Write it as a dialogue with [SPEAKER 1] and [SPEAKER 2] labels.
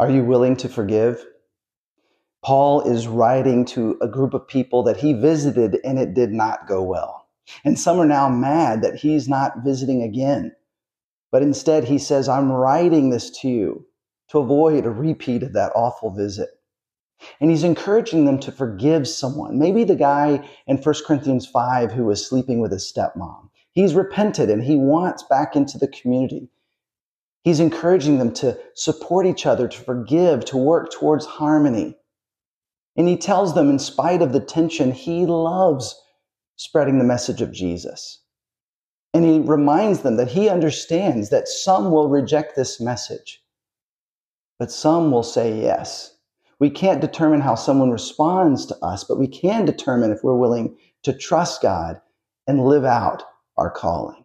[SPEAKER 1] Are you willing to forgive? Paul is writing to a group of people that he visited and it did not go well. And some are now mad that he's not visiting again. But instead, he says, I'm writing this to you to avoid a repeat of that awful visit. And he's encouraging them to forgive someone. Maybe the guy in 1 Corinthians 5 who was sleeping with his stepmom. He's repented and he wants back into the community. He's encouraging them to support each other, to forgive, to work towards harmony. And he tells them, in spite of the tension, he loves spreading the message of Jesus. And he reminds them that he understands that some will reject this message, but some will say yes. We can't determine how someone responds to us, but we can determine if we're willing to trust God and live out our calling.